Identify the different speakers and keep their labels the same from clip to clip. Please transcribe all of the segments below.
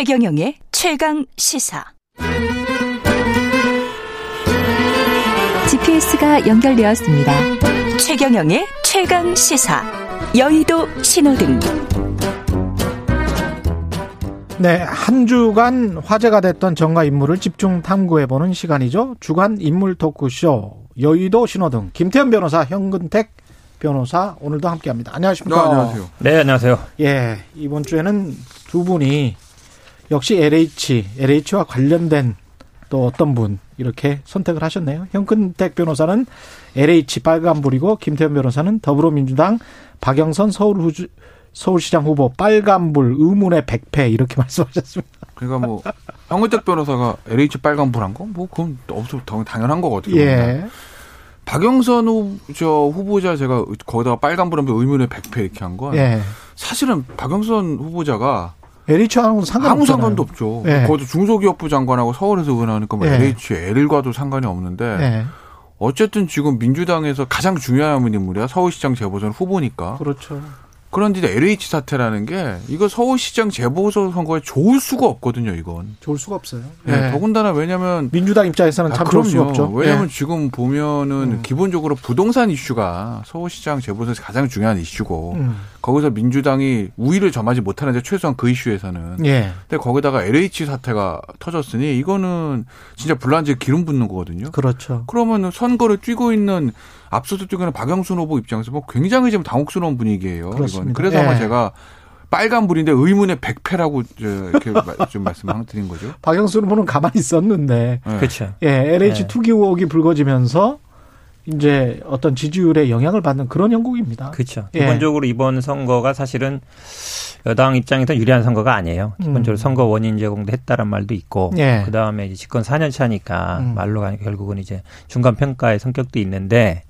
Speaker 1: 최경영의 최강 시사.
Speaker 2: GPS가 연결되었습니다.
Speaker 1: 최경영의 최강 시사. 여의도 신호등.
Speaker 3: 네, 한 주간 화제가 됐던 정가 인물을 집중 탐구해보는 시간이죠. 주간 인물 토크쇼 여의도 신호등 김태현 변호사, 현근택 변호사 오늘도 함께합니다. 안녕하십니까?
Speaker 4: 네, 안녕하세요.
Speaker 5: 네, 안녕하세요.
Speaker 3: 예, 이번 주에는 두 분이 역시 LH, LH와 관련된 또 어떤 분 이렇게 선택을 하셨네요. 현근택 변호사는 LH 빨간불이고 김태현 변호사는 더불어민주당 박영선 서울 서울시장 후보 빨간불 의문의 백패 이렇게 말씀하셨습니다.
Speaker 4: 그러니까 뭐 황은택 변호사가 LH 빨간불 한 거? 뭐 그건 없어 당연한 거거든요.
Speaker 3: 예.
Speaker 4: 박영선 후, 저 후보자 제가 거기다가 빨간불 하면 의문의 백패 이렇게 한 건.
Speaker 3: 예.
Speaker 4: 사실은 박영선 후보자가
Speaker 3: LH하고는 상관
Speaker 4: 아무 상관도 없죠.
Speaker 3: 예.
Speaker 4: 거기도 중소기업부 장관하고 서울에서 의원하니까 뭐
Speaker 3: 예.
Speaker 4: LH, L과도 상관이 없는데
Speaker 3: 예.
Speaker 4: 어쨌든 지금 민주당에서 가장 중요한 인물이야. 서울시장 재보선 후보니까.
Speaker 3: 그렇죠.
Speaker 4: 그런데 LH 사태라는 게 이거 서울시장 재보선 선거에 좋을 수가 없거든요. 이건.
Speaker 3: 좋을 수가 없어요.
Speaker 4: 예,
Speaker 3: 예.
Speaker 4: 더군다나 왜냐면
Speaker 3: 민주당 입장에서는
Speaker 4: 아,
Speaker 3: 참 좋을 수가 없죠.
Speaker 4: 왜냐하면
Speaker 3: 예.
Speaker 4: 지금 보면은
Speaker 3: 음.
Speaker 4: 기본적으로 부동산 이슈가 서울시장 재보선에서 가장 중요한 이슈고
Speaker 3: 음.
Speaker 4: 거기서 민주당이 우위를 점하지 못하는데 최소한 그 이슈에서는
Speaker 3: 예.
Speaker 4: 근데 거기다가 LH 사태가 터졌으니 이거는 진짜 불란지에 기름 붓는 거거든요.
Speaker 3: 그렇죠.
Speaker 4: 그러면 선거를 뛰고 있는 앞서서 있는 박영순 후보 입장에서 뭐 굉장히 지금 당혹스러운 분위기예요.
Speaker 3: 그렇습니다.
Speaker 4: 이건. 그래서 아마
Speaker 3: 예.
Speaker 4: 제가 빨간불인데 의문의 백패라고 저 이렇게 마- 좀 말씀드린 거죠.
Speaker 3: 박영수 후보는 가만히 있었는데
Speaker 4: 네.
Speaker 5: 그렇죠.
Speaker 3: 예, LH
Speaker 5: 네.
Speaker 3: 투기 의혹이 불거지면서 이제 어떤 지지율에 영향을 받는 그런 형국입니다.
Speaker 5: 그렇죠.
Speaker 3: 예.
Speaker 5: 기본적으로 이번 선거가 사실은 여당 입장에서 유리한 선거가 아니에요. 기본적으로
Speaker 3: 음.
Speaker 5: 선거 원인 제공도 했다는 말도 있고,
Speaker 3: 예.
Speaker 5: 그 다음에 이제 집권 4년 차니까
Speaker 3: 음.
Speaker 5: 말로 결국은 이제 중간 평가의 성격도 있는데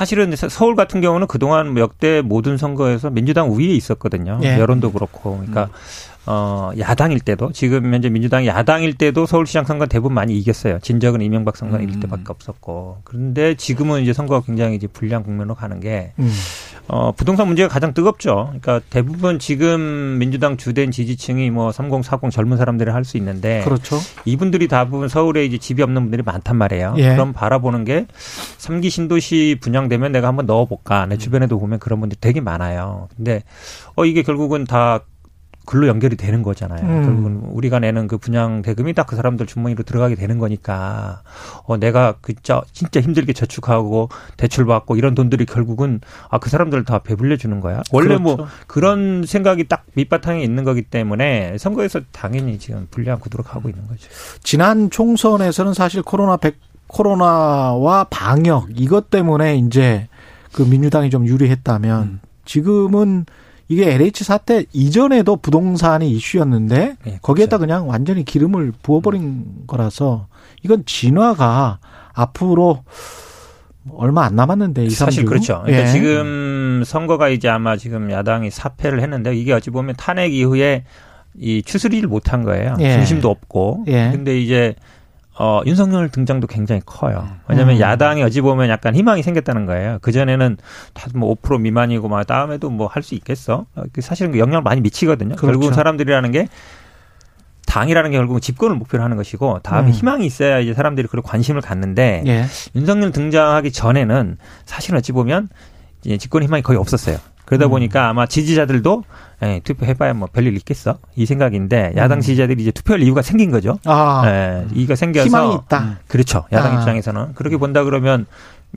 Speaker 5: 사실은 서- 서울 같은 경우는 그동안 역대 모든 선거에서 민주당 우위에 있었거든요.
Speaker 3: 예.
Speaker 5: 여론도 그렇고, 그러니까 어 야당일 때도 지금 현재 민주당이 야당일 때도 서울시장 선거 대부분 많이 이겼어요. 진적은 이명박 선거 이길
Speaker 4: 음.
Speaker 5: 때밖에 없었고, 그런데 지금은 이제 선거가 굉장히 이제 불리한 국면으로 가는 게
Speaker 3: 음.
Speaker 5: 어, 부동산 문제가 가장 뜨겁죠. 그러니까 대부분 지금 민주당 주된 지지층이 뭐 30, 40 젊은 사람들이 할수 있는데
Speaker 3: 그렇죠.
Speaker 5: 이분들이 대부분 서울에 이제 집이 없는 분들이 많단 말이에요.
Speaker 3: 예.
Speaker 5: 그럼 바라보는 게 3기 신도시 분양되면 내가 한번 넣어볼까. 내 주변에도 보면 그런 분들이 되게 많아요. 근데 어, 이게 결국은 다 글로 연결이 되는 거잖아요.
Speaker 3: 음.
Speaker 5: 결국은 우리가 내는 그 분양 대금이 딱 그 사람들 주머니로 들어가게 되는 거니까 어 내가 그저 진짜 힘들게 저축하고 대출 받고 이런 돈들이 결국은 아 그 사람들 다 배불려 주는 거야. 원래 뭐
Speaker 3: 그렇죠.
Speaker 5: 그런 생각이 딱 밑바탕에 있는 거기 때문에 선거에서 당연히 지금 불리한 구도로 가고 있는 거죠.
Speaker 3: 지난 총선에서는 사실 코로나 백 코로나와 방역 이것 때문에 이제 그 민주당이 좀 유리했다면
Speaker 4: 음.
Speaker 3: 지금은 이게 LH 사태 이전에도 부동산이 이슈였는데
Speaker 5: 네,
Speaker 3: 거기에다
Speaker 5: 그렇죠.
Speaker 3: 그냥 완전히 기름을 부어버린 거라서 이건 진화가 앞으로 얼마 안 남았는데 이
Speaker 5: 사실. 그렇죠. 그러니까
Speaker 3: 예.
Speaker 5: 지금 선거가 이제 아마 지금 야당이 사패를 했는데 이게 어찌 보면 탄핵 이후에 이 추스리를 못한 거예요.
Speaker 3: 예.
Speaker 5: 중심도 없고.
Speaker 3: 예.
Speaker 5: 근데 이제 어 윤석열 등장도 굉장히 커요. 왜냐하면
Speaker 3: 음.
Speaker 5: 야당이 어찌 보면 약간 희망이 생겼다는 거예요. 그 전에는 다들 뭐5% 미만이고 막 다음에도 뭐 할 수 있겠어. 어, 그 사실은 영향을 많이 미치거든요.
Speaker 3: 그렇죠.
Speaker 5: 결국은 사람들이라는 게 당이라는 게 결국은 집권을 목표로 하는 것이고 다음에
Speaker 3: 음.
Speaker 5: 희망이 있어야 이제 사람들이 그런 관심을 갖는데
Speaker 3: 예.
Speaker 5: 윤석열 등장하기 전에는 사실 어찌 보면 이제 집권 희망이 거의 없었어요. 그러다
Speaker 3: 음.
Speaker 5: 보니까 아마 지지자들도 에, 투표해봐야 뭐 별일 있겠어 이 생각인데 야당
Speaker 3: 음.
Speaker 5: 지지자들이 이제 투표할 이유가 생긴 거죠.
Speaker 3: 아
Speaker 5: 예, 이가 생겨서
Speaker 3: 희망이 있다.
Speaker 5: 그렇죠. 야당
Speaker 3: 아.
Speaker 5: 입장에서는 그렇게 본다 그러면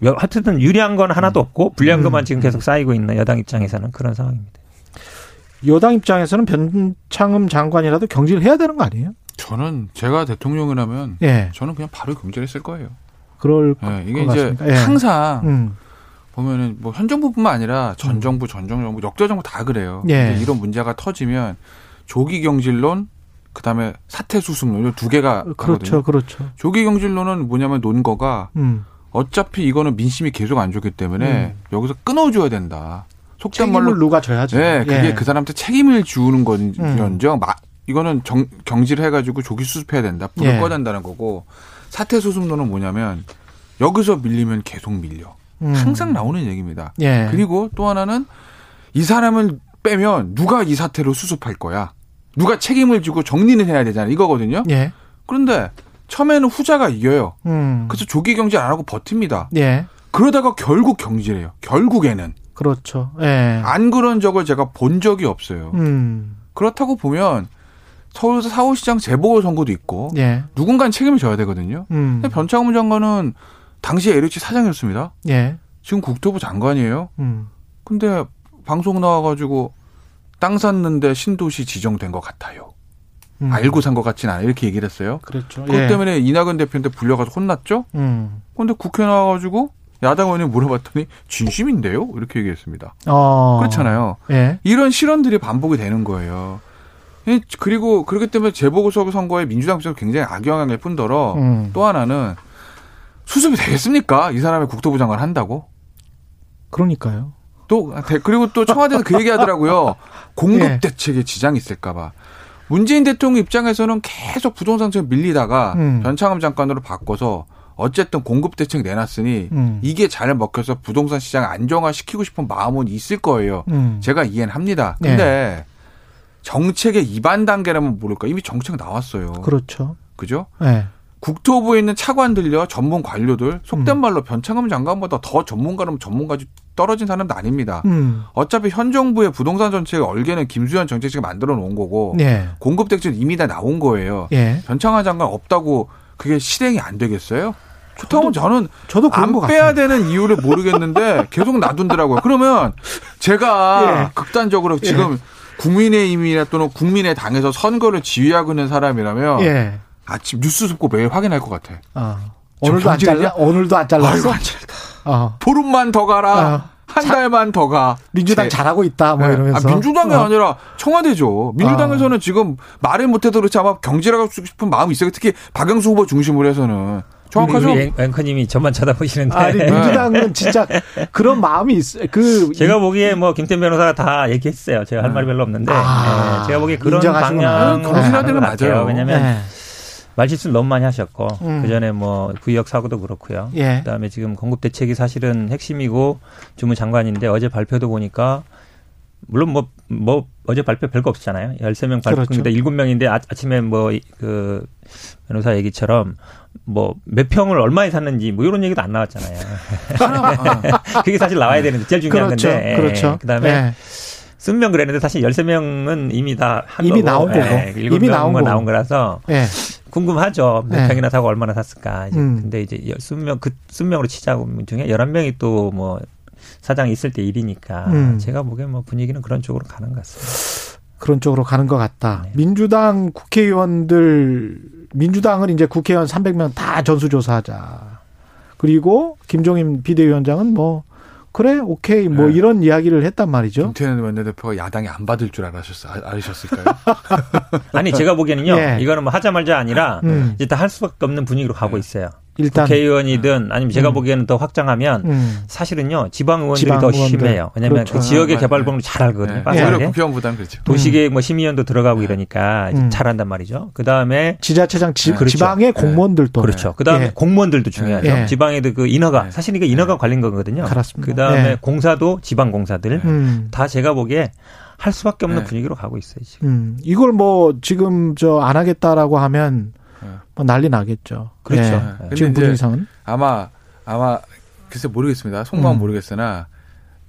Speaker 5: 여- 하여튼 유리한 건 하나도 없고 불리한
Speaker 3: 음.
Speaker 5: 것만 지금 계속 쌓이고 있는 여당 입장에서는 그런 상황입니다.
Speaker 3: 여당 입장에서는 변창흠 장관이라도 경질을 해야 되는 거 아니에요?
Speaker 4: 저는 제가 대통령이라면
Speaker 3: 예.
Speaker 4: 저는 그냥 바로 경질했을 거예요.
Speaker 3: 그럴
Speaker 4: 예, 이게
Speaker 3: 것
Speaker 4: 이제
Speaker 3: 같습니다. 예.
Speaker 4: 항상
Speaker 3: 음.
Speaker 4: 보면은 뭐 현 정부뿐만 아니라 전 정부, 전 정부, 역대 정부 다 그래요.
Speaker 3: 예.
Speaker 4: 이런 문제가 터지면 조기 경질론, 그다음에 사퇴 수습론 이두 개가
Speaker 3: 그렇죠,
Speaker 4: 하거든요.
Speaker 3: 그렇죠.
Speaker 4: 조기 경질론은 뭐냐면 논거가
Speaker 3: 음.
Speaker 4: 어차피 이거는 민심이 계속 안 좋기 때문에 여기서 끊어줘야 된다. 속된 말로
Speaker 3: 누가 져야죠.
Speaker 4: 네, 그게
Speaker 3: 예.
Speaker 4: 그 사람한테 책임을 지우는
Speaker 3: 음.
Speaker 4: 건지언정 마- 이거는 정, 경질해 가지고 조기 수습해야 된다. 불을
Speaker 3: 예.
Speaker 4: 꺼야 된다는 거고 사퇴 수습론은 뭐냐면 여기서 밀리면 계속 밀려.
Speaker 3: 음.
Speaker 4: 항상 나오는 얘기입니다.
Speaker 3: 예.
Speaker 4: 그리고 또 하나는 이 사람을 빼면 누가 이 사태로 수습할 거야. 누가 책임을 지고 정리는 해야 되잖아요. 이거거든요.
Speaker 3: 예.
Speaker 4: 그런데 처음에는 후자가 이겨요.
Speaker 3: 음.
Speaker 4: 그래서 조기 경질 안 하고 버팁니다.
Speaker 3: 예.
Speaker 4: 그러다가 결국 경질해요. 결국에는
Speaker 3: 그렇죠. 예.
Speaker 4: 안 그런 적을 제가 본 적이 없어요.
Speaker 3: 음.
Speaker 4: 그렇다고 보면 서울 서울시장 재보궐 선거도 있고
Speaker 3: 예.
Speaker 4: 누군가는 책임을 져야 되거든요.
Speaker 3: 음.
Speaker 4: 근데 변창흠 장관은 당시 LH 사장이었습니다.
Speaker 3: 예.
Speaker 4: 지금 국토부 장관이에요.
Speaker 3: 음.
Speaker 4: 근데 방송 나와가지고 땅 샀는데 신도시 지정된 것 같아요.
Speaker 3: 음.
Speaker 4: 알고 산 것 같진 않아 이렇게 얘기를 했어요.
Speaker 3: 그렇죠.
Speaker 4: 그것
Speaker 3: 예.
Speaker 4: 때문에 이낙연 대표한테 불려가서 혼났죠.
Speaker 3: 음.
Speaker 4: 근데 국회 나와가지고 야당 의원이 물어봤더니 진심인데요? 이렇게 얘기했습니다.
Speaker 3: 어.
Speaker 4: 그렇잖아요.
Speaker 3: 예.
Speaker 4: 이런 실언들이 반복이 되는 거예요. 이- 그리고 그렇기 때문에 재보궐 선거에 민주당 입장에서 굉장히 악영향일 뿐더러
Speaker 3: 음.
Speaker 4: 또 하나는 수습이 되겠습니까? 이 사람이 국토부 장관 한다고?
Speaker 3: 그러니까요.
Speaker 4: 또 대- 그리고 또 청와대에서 그 얘기하더라고요. 공급
Speaker 3: 예.
Speaker 4: 대책에 지장이 있을까봐. 문재인 대통령 입장에서는 계속 부동산 정책 밀리다가
Speaker 3: 음.
Speaker 4: 변창흠 장관으로 바꿔서 어쨌든 공급 대책 내놨으니
Speaker 3: 음.
Speaker 4: 이게 잘 먹혀서 부동산 시장 안정화시키고 싶은 마음은 있을 거예요.
Speaker 3: 음.
Speaker 4: 제가 이해는 합니다. 근데 정책의 입안 단계라면 모를까 이미 정책 나왔어요.
Speaker 3: 그렇죠.
Speaker 4: 그죠?
Speaker 3: 예.
Speaker 4: 국토부에 있는 차관들요, 전문 관료들, 속된
Speaker 3: 음.
Speaker 4: 말로 변창흠 장관보다 더 전문가라면 전문가지 떨어진 사람도 아닙니다.
Speaker 3: 음.
Speaker 4: 어차피 현 정부의 부동산 정책의 얼개는 김수현 정책실이 만들어 놓은 거고
Speaker 3: 예.
Speaker 4: 공급 대책 이미 다 나온 거예요.
Speaker 3: 예.
Speaker 4: 변창흠 장관 없다고 그게 실행이 안 되겠어요? 그렇다면 저는
Speaker 3: 저도
Speaker 4: 안 빼야. 되는 이유를 모르겠는데 계속 놔둔더라고요. 그러면 제가
Speaker 3: 예.
Speaker 4: 극단적으로 지금 국민의힘이나 또는 국민의 당에서 선거를 지휘하고 있는 사람이라면
Speaker 3: 예.
Speaker 4: 아침 뉴스 듣고 매일 확인할 것 같아.
Speaker 3: 어.
Speaker 4: 저
Speaker 3: 오늘도 안? 잘라 오늘도 안
Speaker 4: 아이고
Speaker 3: 잘랐어.
Speaker 4: 안 잘다.
Speaker 3: 어.
Speaker 4: 보름만 더 가라.
Speaker 3: 아,
Speaker 4: 한
Speaker 3: 자-
Speaker 4: 달만 더 가.
Speaker 3: 민주당
Speaker 4: 제-
Speaker 3: 잘하고 있다 뭐
Speaker 4: 네.
Speaker 3: 이러면서.
Speaker 4: 아, 민주당이
Speaker 3: 어.
Speaker 4: 아니라 청와대죠. 민주당에서는 지금 말을 못해도 그렇지 아마 경질하고 싶은 마음이 있어요. 특히 박영수 후보 중심으로 해서는. 정확하죠?
Speaker 5: 우리 앵- 앵커님이 저만 쳐다보시는데
Speaker 3: 아니 민주당은 진짜 그런 마음이 있어요. 그
Speaker 5: 제가 보기에 뭐 김태 변호사가 다 얘기했어요. 제가 할 말이 별로 없는데
Speaker 3: 아,
Speaker 5: 예, 제가 보기에 그런
Speaker 3: 인정하시구나.
Speaker 5: 방향
Speaker 4: 네, 정신할 때는 맞아요.
Speaker 5: 왜냐하면
Speaker 3: 예.
Speaker 5: 말실수를 너무 많이 하셨고
Speaker 3: 음.
Speaker 5: 그 전에 뭐 구역 사고도 그렇고요.
Speaker 3: 예.
Speaker 5: 그다음에 지금 공급 대책이 사실은 핵심이고 주무 장관인데 어제 발표도 보니까 물론 뭐, 뭐, 어제 발표 별거 없었잖아요. 13명 발표.
Speaker 3: 그렇죠.
Speaker 5: 근데 7명인데 아, 아침에 뭐, 그, 변호사 얘기처럼 뭐, 몇 평을 얼마에 샀는지 뭐 이런 얘기도 안 나왔잖아요.
Speaker 4: 어.
Speaker 5: 그게 사실 나와야 되는데 제일 중요한
Speaker 3: 그렇죠.
Speaker 5: 건데.
Speaker 3: 그렇죠.
Speaker 5: 그 다음에
Speaker 3: 예.
Speaker 5: 20명 그랬는데 사실 13명은 이미 다한
Speaker 3: 이미
Speaker 5: 거고.
Speaker 3: 나온 거고.
Speaker 5: 예,
Speaker 3: 이미
Speaker 5: 7명은
Speaker 3: 나온 거고.
Speaker 5: 나온 거라서
Speaker 3: 예.
Speaker 5: 궁금하죠. 몇
Speaker 3: 네.
Speaker 5: 평이나 사고 얼마나 샀을까. 이제
Speaker 3: 음.
Speaker 5: 근데 이제 20명, 그 20명으로 치자고 중에 11명이 또뭐 사장이 있을 때 일이니까
Speaker 3: 음.
Speaker 5: 제가 보기엔 뭐 분위기는 그런 쪽으로 가는 것 같습니다.
Speaker 3: 그런 쪽으로 가는 것 같다.
Speaker 5: 네.
Speaker 3: 민주당 국회의원들 민주당은 이제 국회의원 300명 다 전수조사하자. 그리고 김종인 비대위원장은 뭐 그래 오케이 뭐
Speaker 4: 네.
Speaker 3: 이런 이야기를 했단 말이죠.
Speaker 4: 김태현 원내대표가 야당이 안 받을 줄 알았었, 아- 알으셨을까요?
Speaker 5: 아니 제가 보기에는요.
Speaker 3: 예.
Speaker 5: 이거는 뭐 하자 말자 아니라
Speaker 3: 음.
Speaker 5: 이제 다 할 수밖에 없는 분위기로 가고
Speaker 4: 네.
Speaker 5: 있어요.
Speaker 3: 일단
Speaker 5: 국회의원이든 아니면 제가
Speaker 3: 음.
Speaker 5: 보기에는 더 확장하면
Speaker 3: 음.
Speaker 5: 사실은요 지방 의원들이
Speaker 3: 지방
Speaker 5: 더
Speaker 3: 의원들.
Speaker 5: 심해요. 왜냐하면
Speaker 3: 그렇죠.
Speaker 5: 그 지역의
Speaker 4: 아,
Speaker 5: 개발법을 잘 알거든요.
Speaker 4: 네. 오히려 국회의원보다는 그렇죠.
Speaker 5: 도시계 뭐 심의위원도 들어가고 이러니까 이제
Speaker 3: 음.
Speaker 5: 잘한단 말이죠. 그 다음에
Speaker 3: 지자체장 지,
Speaker 5: 그렇죠.
Speaker 3: 지방의 공무원들도
Speaker 5: 그렇죠. 그 다음에
Speaker 3: 예.
Speaker 5: 공무원들도 중요하죠.
Speaker 3: 예.
Speaker 5: 지방에도 그 인허가
Speaker 4: 네.
Speaker 5: 사실 이게 인허가 관련 거거든요.
Speaker 3: 그렇습니다.
Speaker 5: 그 다음에
Speaker 3: 예.
Speaker 5: 공사도 지방 공사들
Speaker 3: 음.
Speaker 5: 다 제가 보기에 할 수밖에 없는
Speaker 4: 네.
Speaker 5: 분위기로 가고 있어요 지금.
Speaker 3: 음. 이걸 뭐 지금 저 안 하겠다라고 하면
Speaker 4: 네.
Speaker 3: 뭐 난리 나겠죠.
Speaker 5: 그렇죠.
Speaker 3: 예. 지금
Speaker 4: 이제
Speaker 3: 분위기 상은
Speaker 4: 아마 아마 글쎄 모르겠습니다. 속마음
Speaker 3: 음.
Speaker 4: 모르겠으나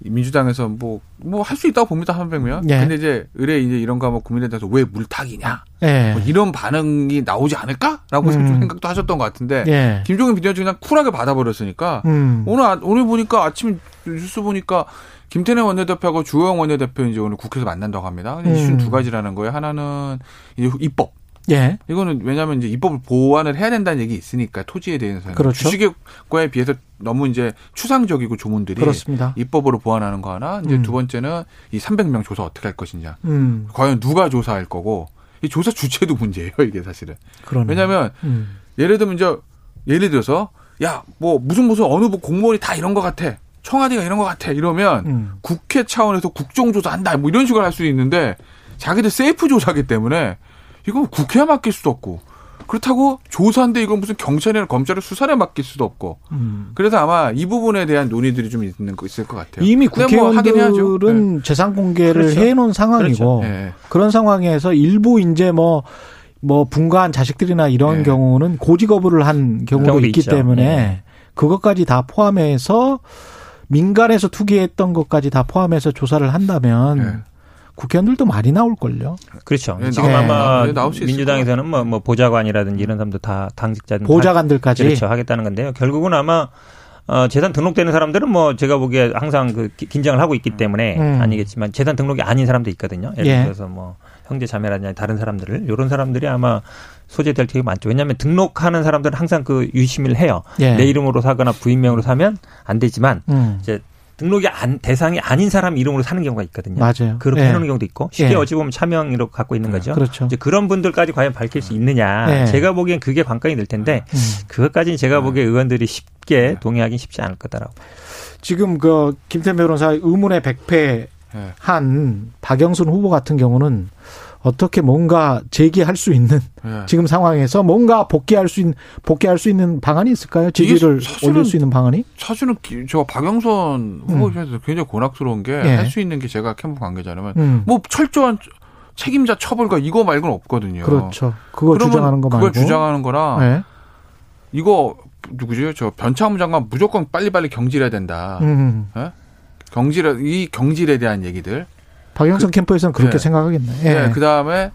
Speaker 4: 이 민주당에서 뭐 뭐 할 수 있다고 봅니다 300명.
Speaker 3: 예.
Speaker 4: 근데 이제 의뢰 이제 이런 거 하면 국민의당에서 왜 물타기냐
Speaker 3: 예.
Speaker 4: 뭐 이런 반응이 나오지 않을까라고
Speaker 3: 음.
Speaker 4: 좀 생각도 하셨던 것 같은데
Speaker 3: 예.
Speaker 4: 김종인 비대위원장이 그냥 쿨하게 받아버렸으니까
Speaker 3: 음.
Speaker 4: 오늘 아- 오늘 보니까 아침 뉴스 보니까 김태내 원내대표하고 주호영 원내대표 이제 오늘 국회에서 만난다고 합니다. 근데
Speaker 3: 음.
Speaker 4: 이슈는 두 가지라는 거예요. 하나는 이제 입법.
Speaker 3: 예.
Speaker 4: 이거는 왜냐하면 이제 입법을 보완을 해야 된다는 얘기 있으니까 토지에 대해서는
Speaker 3: 그렇죠.
Speaker 4: 주식과에 비해서 너무 이제 추상적이고 조문들이
Speaker 3: 그렇습니다.
Speaker 4: 입법으로 보완하는 거 하나. 이제
Speaker 3: 음.
Speaker 4: 두 번째는 이 300명 조사 어떻게 할 것이냐.
Speaker 3: 음.
Speaker 4: 과연 누가 조사할 거고 이 조사 주체도 문제예요. 이게 사실은.
Speaker 3: 그러네.
Speaker 4: 왜냐하면
Speaker 3: 음.
Speaker 4: 예를 들면 이제 예를 들어서 야 뭐 무슨 무슨 어느 부 공무원이 다 이런 것 같아. 청와대가 이런 것 같아. 이러면
Speaker 3: 음.
Speaker 4: 국회 차원에서 국정조사한다. 뭐 이런 식으로 할 수 있는데 자기들 세이프 조사기 때문에 이거 국회에 맡길 수도 없고 그렇다고 조사인데 이건 무슨 경찰이나 검찰의 수사에 맡길 수도 없고.
Speaker 3: 음.
Speaker 4: 그래서 아마 이 부분에 대한 논의들이 좀 있는 거 있을 것 같아요.
Speaker 3: 이미
Speaker 4: 뭐 하긴 해야죠.
Speaker 3: 국회의원들은 재산 공개를
Speaker 5: 그렇죠.
Speaker 3: 해놓은 상황이고
Speaker 4: 네. 네.
Speaker 3: 그런 상황에서 일부 이제 뭐, 뭐 분가한 자식들이나 이런
Speaker 4: 네.
Speaker 3: 경우는 고지 거부를 한 경우도
Speaker 5: 경우도
Speaker 3: 있기
Speaker 5: 있죠.
Speaker 3: 때문에
Speaker 5: 네.
Speaker 3: 그것까지 다 포함해서 민간에서 투기했던 것까지 다 포함해서 조사를 한다면
Speaker 4: 네.
Speaker 3: 국회의원들도 많이 나올걸요.
Speaker 5: 그렇죠.
Speaker 4: 예,
Speaker 5: 지금 아마
Speaker 4: 있을
Speaker 5: 민주당에서는 뭐, 뭐 보좌관이라든지 이런 사람도 다 당직자든
Speaker 3: 보좌관들까지.
Speaker 5: 그렇죠 하겠다는 건데요. 결국은 아마 어, 재산 등록되는 사람들은 뭐 제가 보기에 항상 그 기- 긴장을 하고 있기 때문에
Speaker 3: 음.
Speaker 5: 아니겠지만 재산 등록이 아닌 사람도 있거든요. 예를
Speaker 3: 예.
Speaker 5: 들어서 뭐 형제 자매라든지 다른 사람들을 이런 사람들이 아마 소재될 되게 많죠. 왜냐하면 등록하는 사람들은 항상 그 유심을 해요.
Speaker 3: 예.
Speaker 5: 내 이름으로 사거나 부인명으로 사면 안 되지만
Speaker 3: 음.
Speaker 5: 이제 등록이 안, 대상이 아닌 사람 이름으로 사는 경우가 있거든요.
Speaker 3: 맞아요.
Speaker 5: 그렇게
Speaker 3: 예.
Speaker 5: 해놓는 경우도 있고 쉽게
Speaker 3: 예.
Speaker 5: 어찌 보면 차명으로 갖고 있는 거죠.
Speaker 3: 그렇죠.
Speaker 5: 이제 그런 분들까지 과연 밝힐 수 있느냐.
Speaker 3: 예.
Speaker 5: 제가 보기엔 그게 관건이 될 텐데
Speaker 3: 음.
Speaker 5: 그것까지는 제가 보기에 의원들이 쉽게 동의하기는 쉽지 않을 거다라고.
Speaker 3: 지금 그 김태현 변호사 의문의 백패한
Speaker 4: 네.
Speaker 3: 박영순 후보 같은 경우는 어떻게 뭔가 제기할 수 있는
Speaker 4: 예.
Speaker 3: 지금 상황에서 뭔가 복귀할 수 있는 복귀할 수 있는 방안이 있을까요? 지지를
Speaker 4: 사실은-
Speaker 3: 올릴 수 있는 방안이?
Speaker 4: 사실은 기- 저 박영선 후보 입장에서 굉장히 곤악스러운 게
Speaker 3: 음. 예.
Speaker 4: 할수 있는 게 제가 캠프 관계자라면
Speaker 3: 음.
Speaker 4: 뭐 철저한 책임자 처벌과 이거 말고는 없거든요.
Speaker 3: 그렇죠. 그걸 주장하는 거 말고.
Speaker 4: 그걸 주장하는 거라
Speaker 3: 네.
Speaker 4: 이거 누구죠? 저 변창흠 장관 무조건 빨리빨리 경질해야 된다.
Speaker 3: 음.
Speaker 4: 경질 이 경질에 대한 얘기들.
Speaker 3: 박영선 캠프에서는 그렇게
Speaker 4: 예.
Speaker 3: 생각하겠네. 예.
Speaker 4: 네. 그 다음에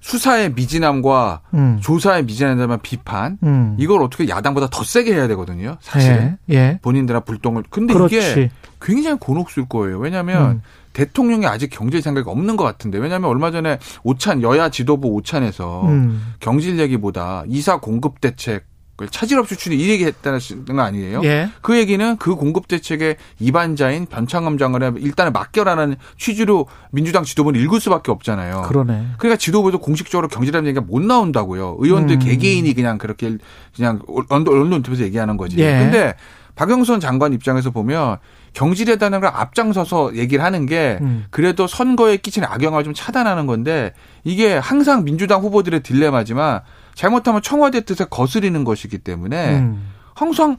Speaker 4: 수사의 미진함과
Speaker 3: 음.
Speaker 4: 조사의 미진함에 대한 비판.
Speaker 3: 음.
Speaker 4: 이걸 어떻게 야당보다 더 세게 해야 되거든요. 사실은
Speaker 3: 예. 예.
Speaker 4: 본인들의 불똥을. 근데
Speaker 3: 그렇지.
Speaker 4: 이게 굉장히 곤혹스러울 거예요. 왜냐하면
Speaker 3: 음.
Speaker 4: 대통령이 아직 경질 생각이 없는 것 같은데 왜냐하면 얼마 전에 오찬 여야 지도부 오찬에서
Speaker 3: 음.
Speaker 4: 경질 얘기보다 이사 공급 대책을 차질 없이 추진 이 얘기했다는 거 아니에요?
Speaker 3: 예.
Speaker 4: 그 얘기는 그 공급 대책의 입안자인 변창흠 장관을 일단은 맡겨라는 취지로 민주당 지도부는 읽을 수밖에 없잖아요.
Speaker 3: 그러네.
Speaker 4: 그러니까 지도부에서 공식적으로 경질하는 얘기가 못 나온다고요. 의원들
Speaker 3: 음.
Speaker 4: 개개인이 그냥 그렇게 그냥 언론 언론 인터뷰에서 얘기하는 거지.
Speaker 3: 예.
Speaker 4: 근데 박영선 장관 입장에서 보면 경질에다는 걸 앞장서서 얘기를 하는 게
Speaker 3: 음.
Speaker 4: 그래도 선거에 끼치는 악영향을 좀 차단하는 건데 이게 항상 민주당 후보들의 딜레마지만 잘못하면 청와대 뜻에 거스리는 것이기 때문에
Speaker 3: 음.
Speaker 4: 항상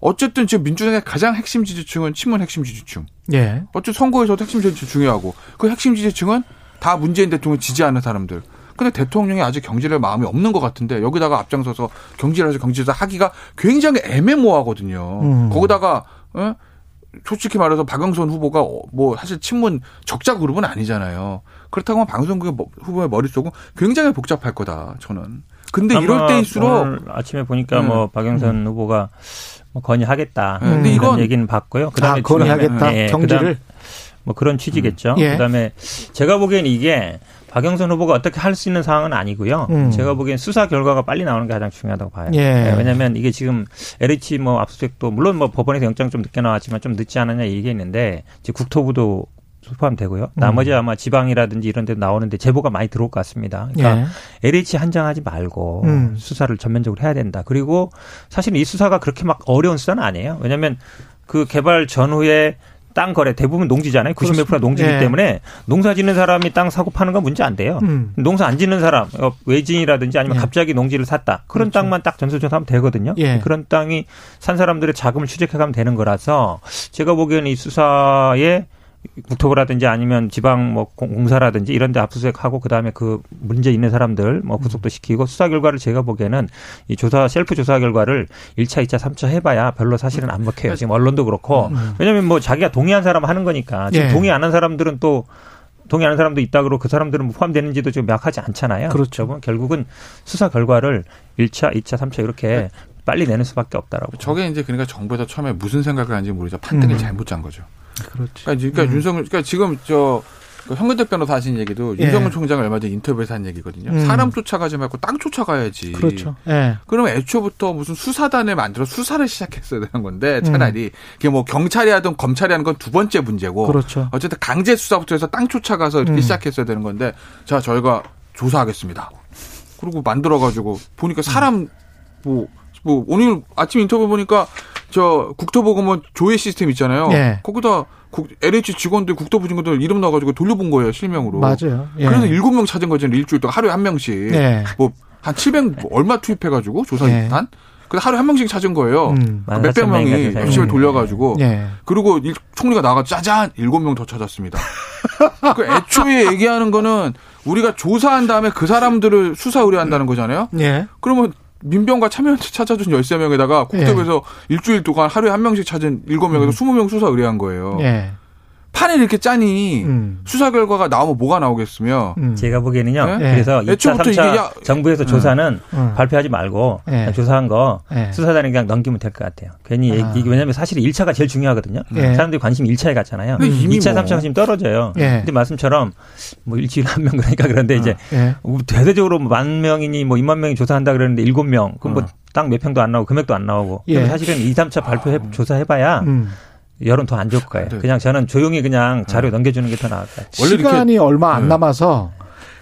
Speaker 4: 어쨌든 지금 민주당의 가장 핵심 지지층은 친문 핵심 지지층.
Speaker 3: 예.
Speaker 4: 어쨌든 선거에서도 핵심 지지층 중요하고 그 핵심 지지층은 다 문재인 대통령 을 지지하는 사람들. 근데 대통령이 아직 경질할 마음이 없는 것 같은데 여기다가 앞장서서 경질해서 경질해서 하기가 굉장히 애매모호하거든요.
Speaker 3: 음.
Speaker 4: 거기다가 어? 솔직히 말해서 박영선 후보가 어, 뭐 사실 친문 적자 그룹은 아니잖아요. 그렇다고 하면 박영선 후보의 머릿속은 굉장히 복잡할 거다. 저는. 근데 이럴 때일수록
Speaker 5: 오늘 아침에 보니까
Speaker 4: 음.
Speaker 5: 뭐 박영선 후보가 뭐 건의하겠다.
Speaker 4: 음. 근데
Speaker 5: 이런 얘기는 봤고요. 그다음에
Speaker 3: 아, 건의하겠다.
Speaker 5: 예,
Speaker 3: 경질을.
Speaker 5: 그다음 뭐 그런 취지겠죠.
Speaker 3: 예.
Speaker 5: 그다음에 제가 보기엔 이게 박영선 후보가 어떻게 할 수 있는 상황은 아니고요.
Speaker 3: 음.
Speaker 5: 제가 보기엔 수사 결과가 빨리 나오는 게 가장 중요하다고 봐요.
Speaker 3: 예.
Speaker 5: 왜냐하면 이게 지금 LH 뭐 압수수색도 물론 뭐 법원에서 영장 좀 늦게 나왔지만 좀 늦지 않았냐 얘기했는데 이제 국토부도 포함되고요.
Speaker 3: 음.
Speaker 5: 나머지 아마 지방이라든지 이런 데 나오는데 제보가 많이 들어올 것 같습니다. 그러니까
Speaker 3: 예.
Speaker 5: LH 한장하지 말고
Speaker 3: 음.
Speaker 5: 수사를 전면적으로 해야 된다. 그리고 사실 이 수사가 그렇게 막 어려운 수사는 아니에요. 왜냐하면 그 개발 전후에 땅 거래 대부분 농지잖아요. 90몇 프로 농지이기
Speaker 3: 예.
Speaker 5: 때문에 농사 짓는 사람이 땅 사고 파는 건 문제 안 돼요.
Speaker 3: 음.
Speaker 5: 농사 안 짓는 사람, 어, 외진이라든지 아니면
Speaker 3: 예.
Speaker 5: 갑자기 농지를 샀다. 그런
Speaker 3: 그렇죠.
Speaker 5: 땅만 딱 전수조사하면 되거든요.
Speaker 3: 예.
Speaker 5: 그런 땅이 산 사람들의 자금을 추적해가면 되는 거라서 제가 보기에는 이 수사에 국토부라든지 아니면 지방 뭐 공- 공사라든지 이런 데 압수수색하고 그다음에 그 문제 있는 사람들 뭐 구속도 시키고 수사 결과를 제가 보기에는 이 조사 셀프 조사 결과를 1차, 2차, 3차 해 봐야 별로 사실은 안 먹혀요. 지금 언론도 그렇고 왜냐하면 뭐 자기가 동의한 사람 하는 거니까 지금
Speaker 3: 예.
Speaker 5: 동의 안 한 사람들은 또 동의하는 사람도 있다 그러고 그 사람들은 뭐 포함되는지도 좀 명확하지 않잖아요.
Speaker 3: 그렇죠.
Speaker 5: 결국은 수사 결과를 1차, 2차, 3차 이렇게 빨리 내는 수밖에 없다라고.
Speaker 4: 저게 이제 그러니까 정부에서 처음에 무슨 생각을 하는지 모르죠. 판단을
Speaker 3: 음.
Speaker 4: 잘못 짠 거죠.
Speaker 3: 그렇지.
Speaker 4: 그러니까, 그러니까
Speaker 3: 음.
Speaker 4: 윤석열, 그러니까 지금 저그 현근택 변호사 하신 얘기도
Speaker 3: 예.
Speaker 4: 윤석열 총장이 얼마 전에 인터뷰에서 한 얘기거든요.
Speaker 3: 음.
Speaker 4: 사람 쫓아가지 말고 땅 쫓아가야지.
Speaker 3: 그렇죠. 예.
Speaker 4: 그러면 애초부터 무슨 수사단을 만들어 수사를 시작했어야 되는 건데
Speaker 3: 음.
Speaker 4: 차라리 그게 뭐 경찰이 하든 검찰이 하는 건 두 번째 문제고
Speaker 3: 그렇죠.
Speaker 4: 어쨌든 강제 수사부터 해서 땅 쫓아가서 이렇게
Speaker 3: 음.
Speaker 4: 시작했어야 되는 건데 자 저희가 조사하겠습니다. 그리고 만들어 가지고 보니까 사람 뭐, 뭐 오늘 아침 인터뷰 보니까 저 국토보건원 조회 시스템 있잖아요.
Speaker 3: 예.
Speaker 4: 거기다 국, LH 직원들 국토부 직원들 이름 넣어가지고 돌려본 거예요 실명으로.
Speaker 3: 맞아요. 예.
Speaker 4: 그래서 일곱 명 찾은 거잖아요 일주일 동안 하루에 한 명씩.
Speaker 3: 예.
Speaker 4: 뭐한 700 얼마 투입해가지고 조사단.
Speaker 3: 예.
Speaker 4: 근데 하루에 한 명씩 찾은 거예요.
Speaker 3: 음.
Speaker 4: 그 몇백
Speaker 5: 14,000
Speaker 4: 명이 핵심을
Speaker 3: 돼요.
Speaker 4: 돌려가지고
Speaker 3: 예.
Speaker 4: 그리고 일- 총리가 나가 짜잔 일곱 명 더 찾았습니다. 그 애초에 얘기하는 거는 우리가 조사한 다음에 그 사람들을 수사 의뢰한다는 거잖아요.
Speaker 3: 예.
Speaker 4: 그러면 민병과 참여연대 찾아준 13명에다가 국토부에서 일주일 동안 하루에 한 명씩 찾은 7명에서 20명 수사 의뢰한 거예요.
Speaker 3: 예.
Speaker 4: 판을 이렇게 짜니
Speaker 3: 음.
Speaker 4: 수사 결과가 나오면 뭐가 나오겠으며
Speaker 3: 음.
Speaker 5: 제가 보기에는요.
Speaker 4: 네?
Speaker 5: 그래서 2차,
Speaker 4: 애초부터
Speaker 5: 3차
Speaker 4: 이게 야-
Speaker 5: 정부에서 조사는
Speaker 3: 음.
Speaker 5: 발표하지 말고
Speaker 3: 예.
Speaker 5: 조사한 거
Speaker 3: 예.
Speaker 5: 수사단에 그냥 넘기면 될 것 같아요. 괜히
Speaker 3: 아.
Speaker 5: 얘기- 왜냐하면 사실 1차가 제일 중요하거든요.
Speaker 3: 예.
Speaker 5: 사람들이 관심이 1차에 갔잖아요.
Speaker 4: 이미
Speaker 5: 2차,
Speaker 4: 뭐.
Speaker 5: 3차가 지금 떨어져요.
Speaker 3: 예.
Speaker 5: 근데 말씀처럼 뭐 일주일에 한 명 그러니까 그런데 이제
Speaker 3: 예.
Speaker 5: 대대적으로 뭐만 명이니 뭐 2만 명이 조사한다 그러는데 7명. 그럼 뭐 땅 몇 평도 안 나오고 금액도 안 나오고.
Speaker 3: 예.
Speaker 5: 사실은 2, 3차 발표 해 조사해봐야
Speaker 3: 음.
Speaker 5: 여론 더 안 좋을 거예요.
Speaker 4: 네.
Speaker 5: 그냥 저는 조용히 그냥 자료 넘겨주는 게 더 나을 것 같아요.
Speaker 4: 원래 이렇게-
Speaker 3: 시간이 얼마 안
Speaker 4: 네.
Speaker 3: 남아서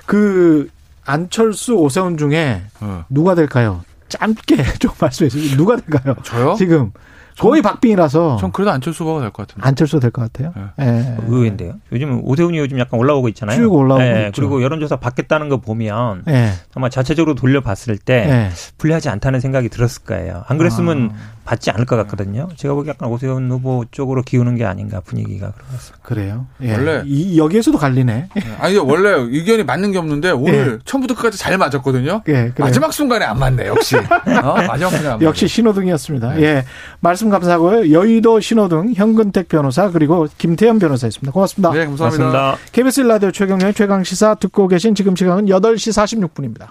Speaker 3: 그 안철수 오세훈 중에
Speaker 4: 어.
Speaker 3: 누가 될까요? 짧게 좀 말씀해 주세요. 누가 될까요?
Speaker 4: 저요?
Speaker 3: 지금 거의 박빙이라서
Speaker 4: 전 그래도 안철수 후보가 될 것 같은데.
Speaker 3: 안철수 될 것 같아요. 예.
Speaker 5: 의외인데요. 요즘 오세훈이 요즘 약간 올라오고 있잖아요.
Speaker 3: 쭉 올라오고
Speaker 5: 예,
Speaker 3: 있죠.
Speaker 5: 그리고 여론조사 받겠다는 거 보면
Speaker 3: 예.
Speaker 5: 아마 자체적으로 돌려봤을 때
Speaker 3: 예.
Speaker 5: 불리하지 않다는 생각이 들었을 거예요. 안 그랬으면
Speaker 3: 아.
Speaker 5: 받지 않을 것 같거든요. 제가 보기 약간 오세훈 후보 쪽으로 기우는 게 아닌가 분위기가 그런 것 같습니다.
Speaker 3: 그래요. 예.
Speaker 4: 원래-
Speaker 3: 이 여기에서도 갈리네.
Speaker 4: 아니 원래 의견이 맞는 게 없는데 오늘 처음부터 끝까지 잘 맞았거든요.
Speaker 3: 예.
Speaker 4: 마지막 순간에 안 맞네 역시. 어? 마지막 순간에 안
Speaker 3: 역시. 신호등이었습니다. 예. 말씀 감사하고요. 여의도 신호등 현근택 변호사 그리고 김태현 변호사였습니다. 고맙습니다.
Speaker 4: 네 감사합니다.
Speaker 5: 맞습니다.
Speaker 3: KBS 라디오 최경영 최강 시사 듣고 계신 지금 시간은 8시 46분입니다.